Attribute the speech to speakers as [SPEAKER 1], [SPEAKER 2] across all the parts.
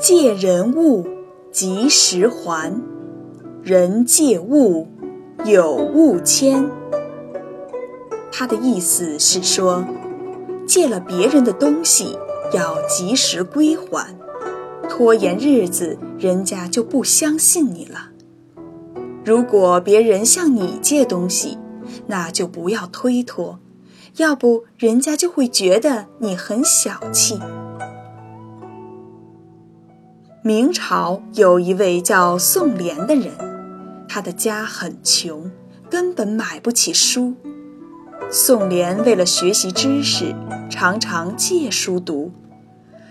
[SPEAKER 1] 借人物，及时还；人借物，有物迁。他的意思是说，借了别人的东西要及时归还，拖延日子，人家就不相信你了。如果别人向你借东西，那就不要推脱，要不人家就会觉得你很小气。明朝有一位叫宋濂的人，他的家很穷，根本买不起书。宋濂为了学习知识，常常借书读。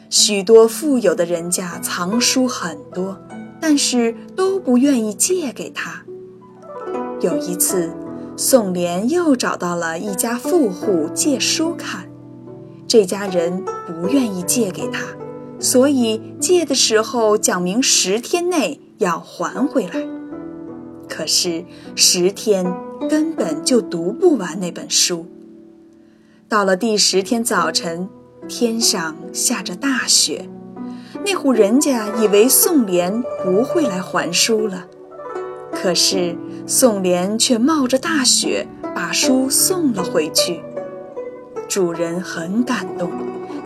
[SPEAKER 1] 许多富有的人家藏书很多，但是都不愿意借给他。有一次，宋濂又找到了一家富户借书看，这家人不愿意借给他。所以借的时候讲明十天内要还回来，可是十天根本就读不完那本书。到了第十天早晨，天上下着大雪，那户人家以为宋濂不会来还书了，可是宋濂却冒着大雪把书送了回去。主人很感动，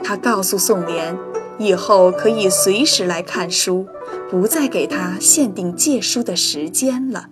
[SPEAKER 1] 他告诉宋濂。以后可以随时来看书，不再给他限定借书的时间了。